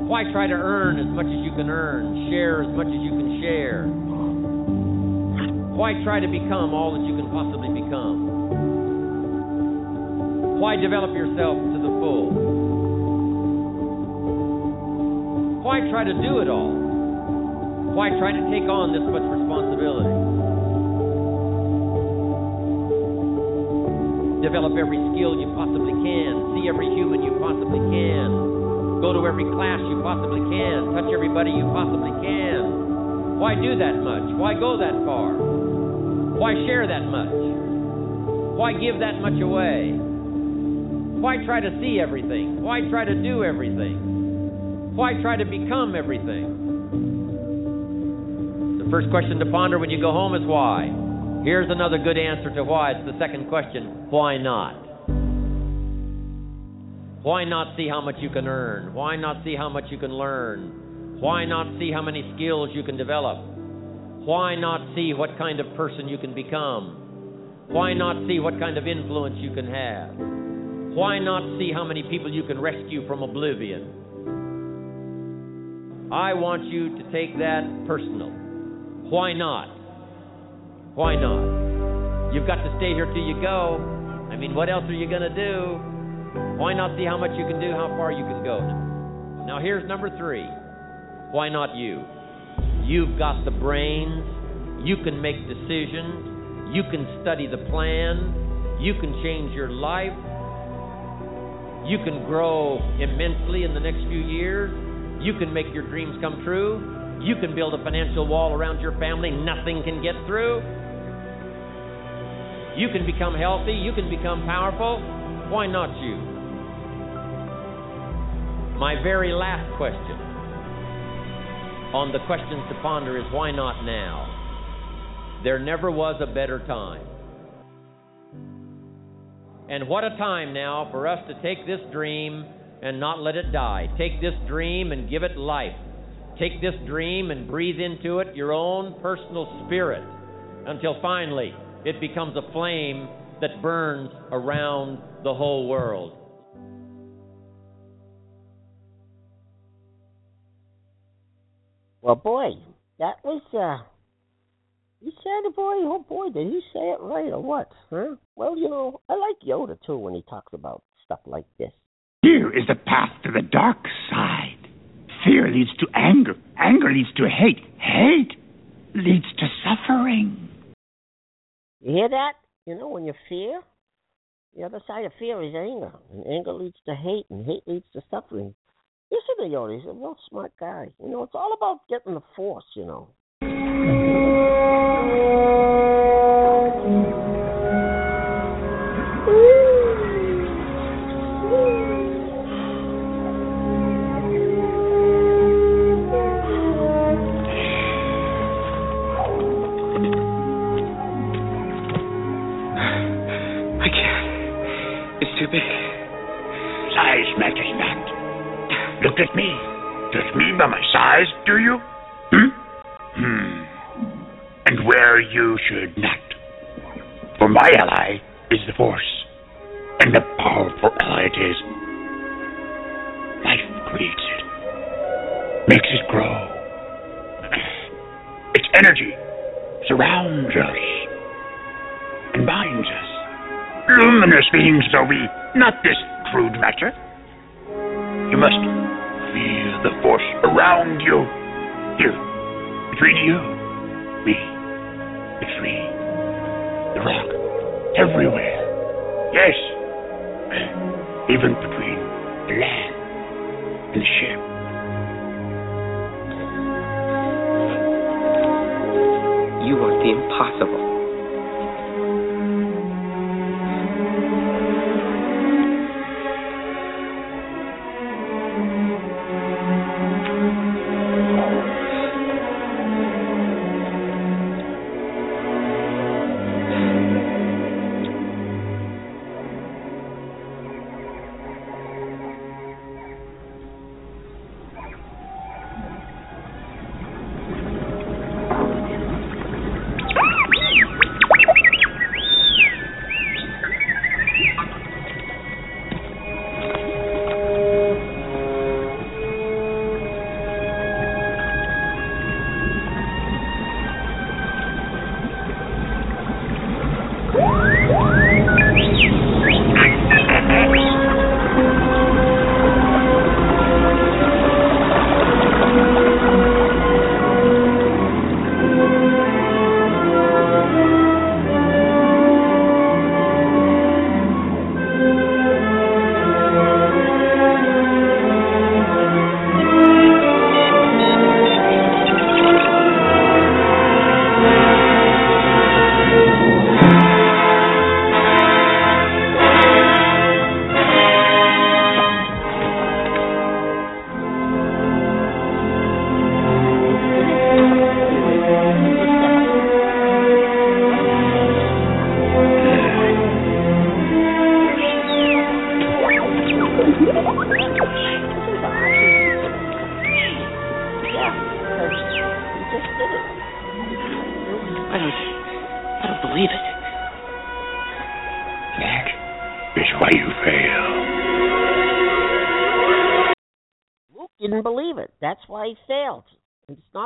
Why try to earn as much as you can earn, share as much as you can share? Why try to become all that you can possibly become? Why develop yourself to the full? Why try to do it all? Why try to take on this much responsibility? Develop every skill you possibly can, see every human you possibly can, Go to every class you possibly can. Touch everybody you possibly can. Why do that much? Why go that far? Why share that much? Why give that much away? Why try to see everything? Why try to do everything? Why try to become everything? The first question to ponder when you go home is why. Here's another good answer to why. It's the second question why not? Why not see how much you can earn? Why not see how much you can learn? Why not see how many skills you can develop? Why not see what kind of person you can become? Why not see what kind of influence you can have? Why not see how many people you can rescue from oblivion? I want you to take that personal. Why not? Why not? You've got to stay here till you go. I mean, what else are you going to do? Why not see how much you can do, how far you can go? Now, here's number three. Why not you? You've got the brains. You can make decisions. You can study the plan. You can change your life. You can grow immensely in the next few years. You can make your dreams come true. You can build a financial wall around your family nothing can get through. You can become healthy. You can become powerful. Why not you? My very last question on the questions to ponder is why not now? There never was a better time. And what a time now for us to take this dream and not let it die. Take this dream and give it life. Take this dream and breathe into it your own personal spirit until finally it becomes a flame that burns around the whole world. Well, boy, that was, uh, you said it, boy, oh boy, did he say it right or what? Huh? Well, you know, I like Yoda too when he talks about stuff like this. Fear is the path to the dark side. Fear leads to anger. Anger leads to hate. Hate leads to suffering. You hear that? You know, when you fear, the other side of fear is anger, and anger leads to hate, and hate leads to suffering. Listen to Yoda; he's a real smart guy. You know, it's all about getting the force. You know. Size matters not. Look at me. Judge me by my size, do you? Where you should not. For my ally is the Force. And a powerful ally it is. Life creates it. Makes it grow. Its energy surrounds us and binds us. Luminous beings are we, not this crude matter. You must feel the force around you. Here, between you, me, the tree, the rock, everywhere. Yes, even between the land and the ship. You want the impossible.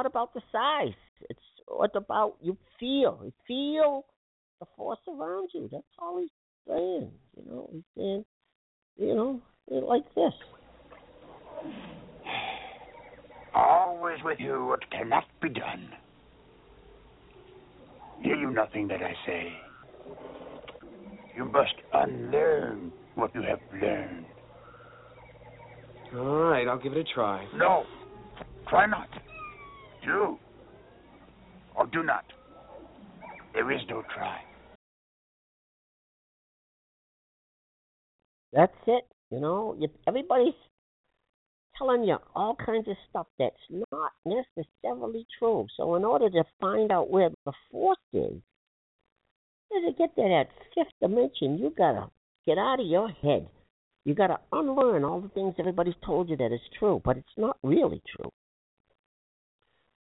About the size. It's what about you feel. You feel the force around you. That's all he's saying. You know, he's saying, you know, like this. Always with you what cannot be done. Hear you nothing that I say. You must unlearn what you have learned. All right, I'll give it a try. No, try not. Do or do not. There is no try. That's it. You know, you, everybody's telling you all kinds of stuff that's not necessarily true. So, in order to find out where the force is, to get to that fifth dimension, you gotta get out of your head. You gotta unlearn all the things everybody's told you that is true, but it's not really true.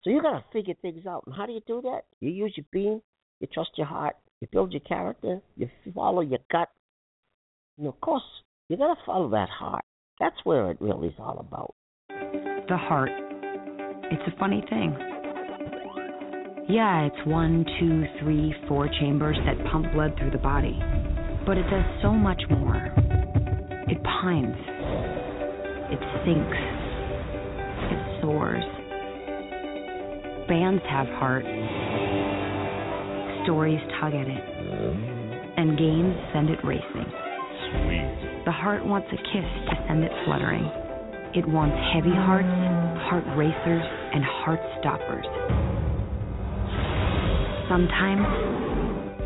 So you gotta figure things out. And how do you do that? You use your being, you trust your heart, you build your character, you follow your gut. And of course, you gotta follow that heart. That's where it really is all about. The heart. It's a funny thing. Yeah, it's one, two, three, four chambers that pump blood through the body. But it does so much more. It pines. It sinks. It soars. Bands have heart. Stories tug at it. Mm-hmm. And games send it racing. Sweet. The heart wants a kiss to send it fluttering. It wants heavy hearts, heart racers, and heart stoppers. Sometimes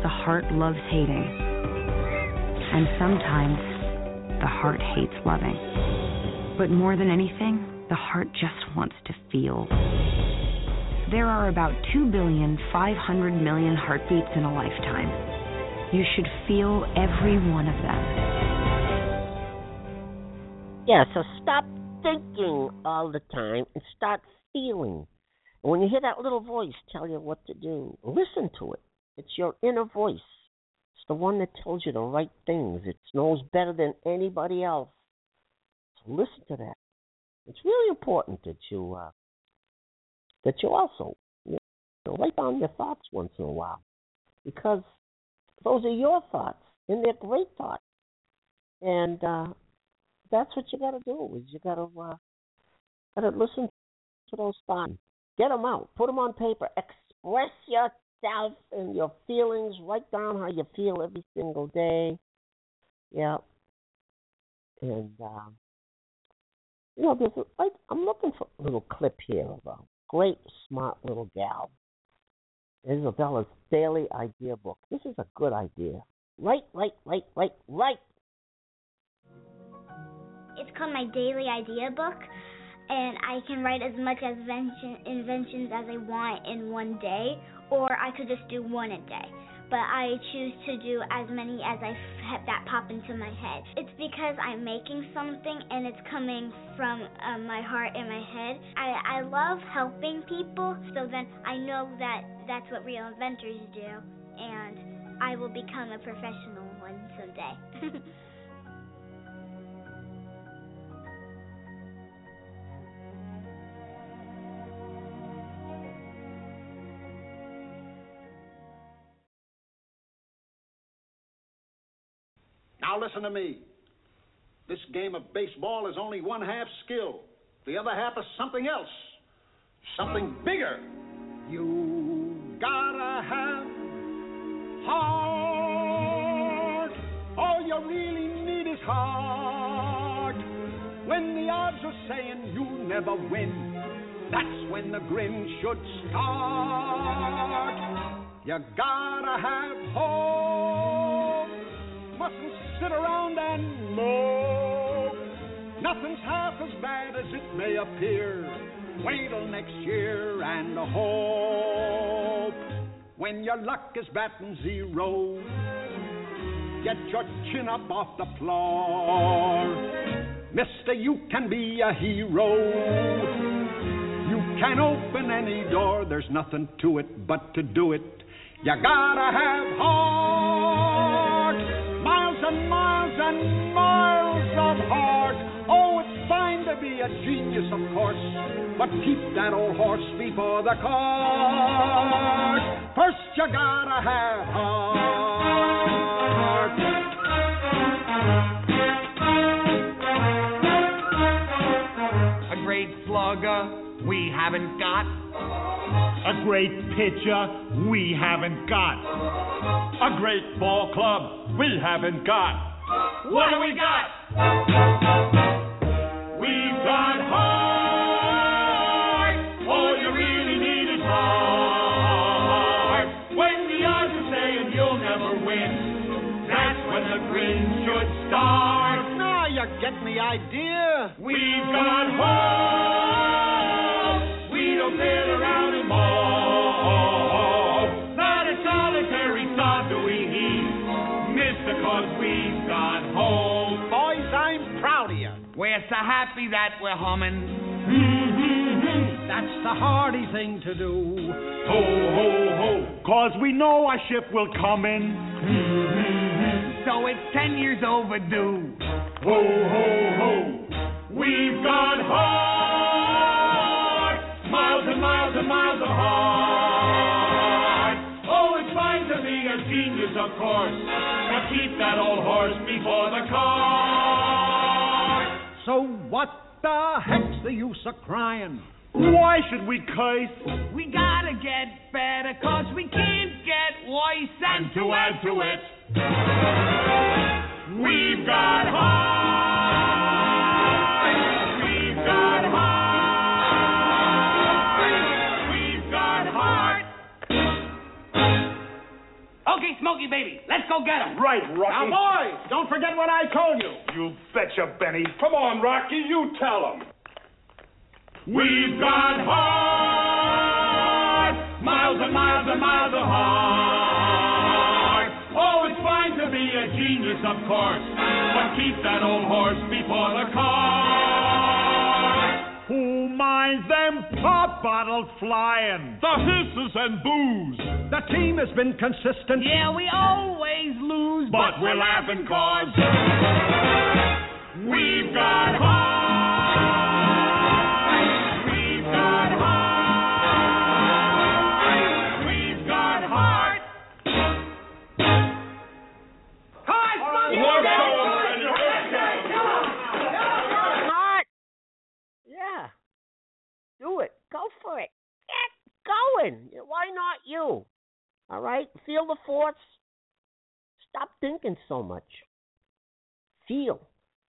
the heart loves hating, and sometimes the heart hates loving. But more than anything, the heart just wants to feel. There are about 2 billion 500 million heartbeats in a lifetime. You should feel every one of them. Yeah, so stop thinking all the time and start feeling. And when you hear that little voice tell you what to do, listen to it. It's your inner voice. It's the one that tells you the right things. It knows better than anybody else. So listen to that. It's really important that you uh, that you also you know, write down your thoughts once in a while, because those are your thoughts, and they're great thoughts. And uh, that's what you got to do. Is you got to uh, got to listen to those thoughts, get them out, put them on paper, express yourself and your feelings. Write down how you feel every single day. Yeah. And uh, you know, there's like I'm looking for a little clip here of a great, smart little gal. Isabella's daily idea book. This is a good idea. Right, right, right, right, right. It's called my daily idea book, and I can write as much as invention, inventions as I want in one day, or I could just do one a day. But I choose to do as many as I f- that pop into my head. It's because I'm making something and it's coming from uh, my heart and my head. I, I love helping people, so then I know that that's what real inventors do, and I will become a professional one someday. Now listen to me. This game of baseball is only one half skill. The other half is something else. Something bigger. You gotta have heart. All you really need is heart. When the odds are saying you'll never win, that's when the grin should start. You gotta have hope. Mustn't sit around and mope. Nothing's half as bad as it may appear. Wait till next year and hope. When your luck is batting zero, get your chin up off the floor. Mister, you can be a hero. You can open any door. There's nothing to it but to do it. You gotta have heart. Miles and miles of heart. Oh, it's fine to be a a genius, of course. But keep that old horse before the cart. First, you gotta have heart. A great slugger we haven't got. A great pitcher we haven't got. A great ball club we haven't got. What do we got? We've got heart. All you really need is heart. When the odds are saying you'll never win, that's when the grin should start. Now you get the idea. We've got hope. We're humming. That's the hardy thing to do. Ho, ho, ho. Cause we know our ship will come in. So it's ten years overdue. Ho, ho, ho. We've got heart. Miles and miles and miles of heart. Oh, it's fine to be a genius, of course. But keep that old horse before the cart. The heck's the use of crying? Why should we curse? We gotta get better, cause we can't get worse. And to add to it, we've got heart. Smokey baby, let's go get him. Right, Rocky. Now, boys, don't forget what I told you. You betcha, Benny. Come on, Rocky, you tell him. We've got heart. Miles and miles and miles of heart. Oh, it's fine to be a genius, of course. But keep that old horse before the car. Who minds them pop bottles flying? The hisses and boos. The team has been consistent. Yeah, we always lose, But we're laughing cause we've got heart. We've got heart. We've got heart. Hi, Heart. Yeah. Do it. Go for it. Get going. Why not you? All right? Feel the force. Stop thinking so much. Feel.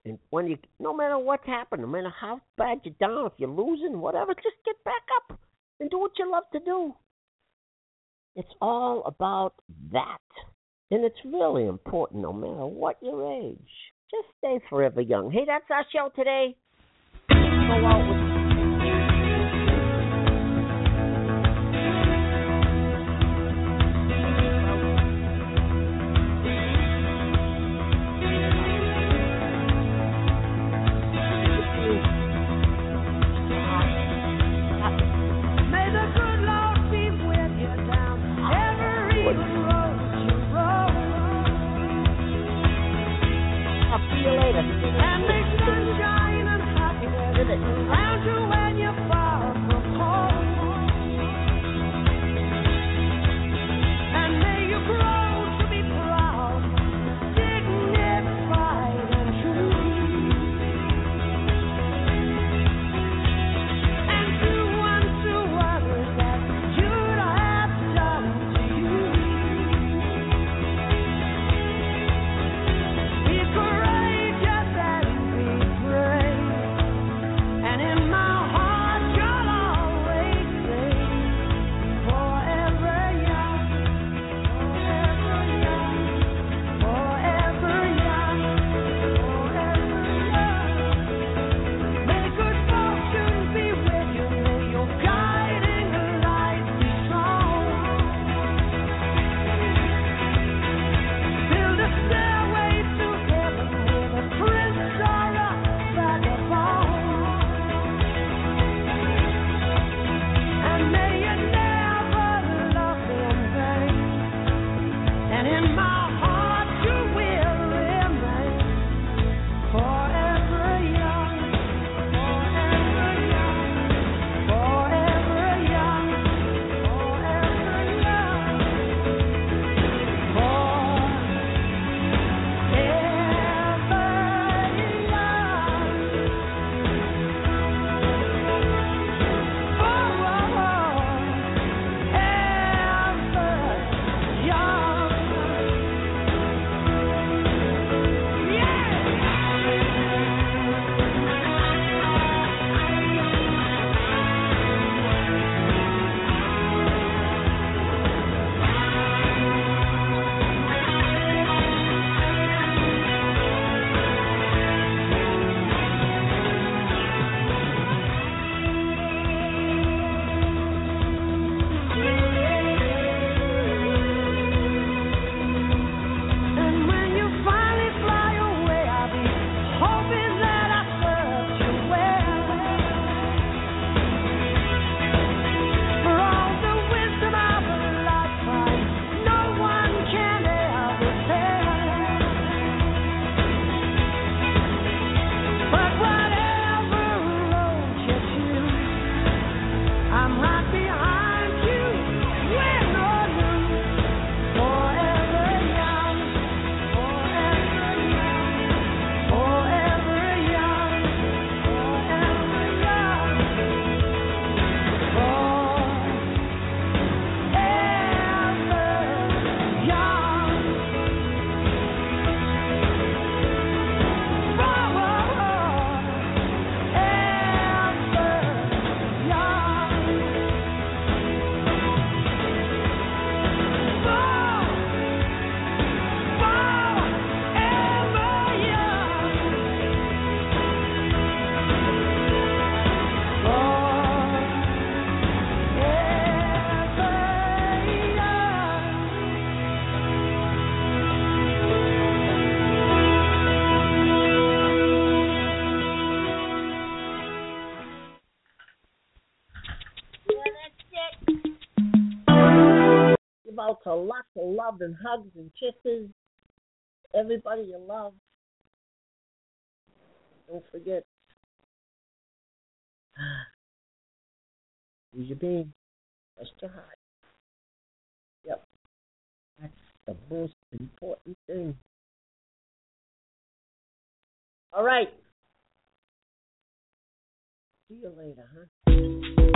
And when you, no matter what's happened, no matter how bad you're down, if you're losing, whatever, just get back up and do what you love to do. It's all about that. And it's really important no matter what your age. Just stay forever young. Hey, that's our show today. Go out with to lots of love and hugs and kisses. Everybody you love. Don't forget. Use your beam. Rest your heart. Yep. That's the most important thing. All right. See you later, huh?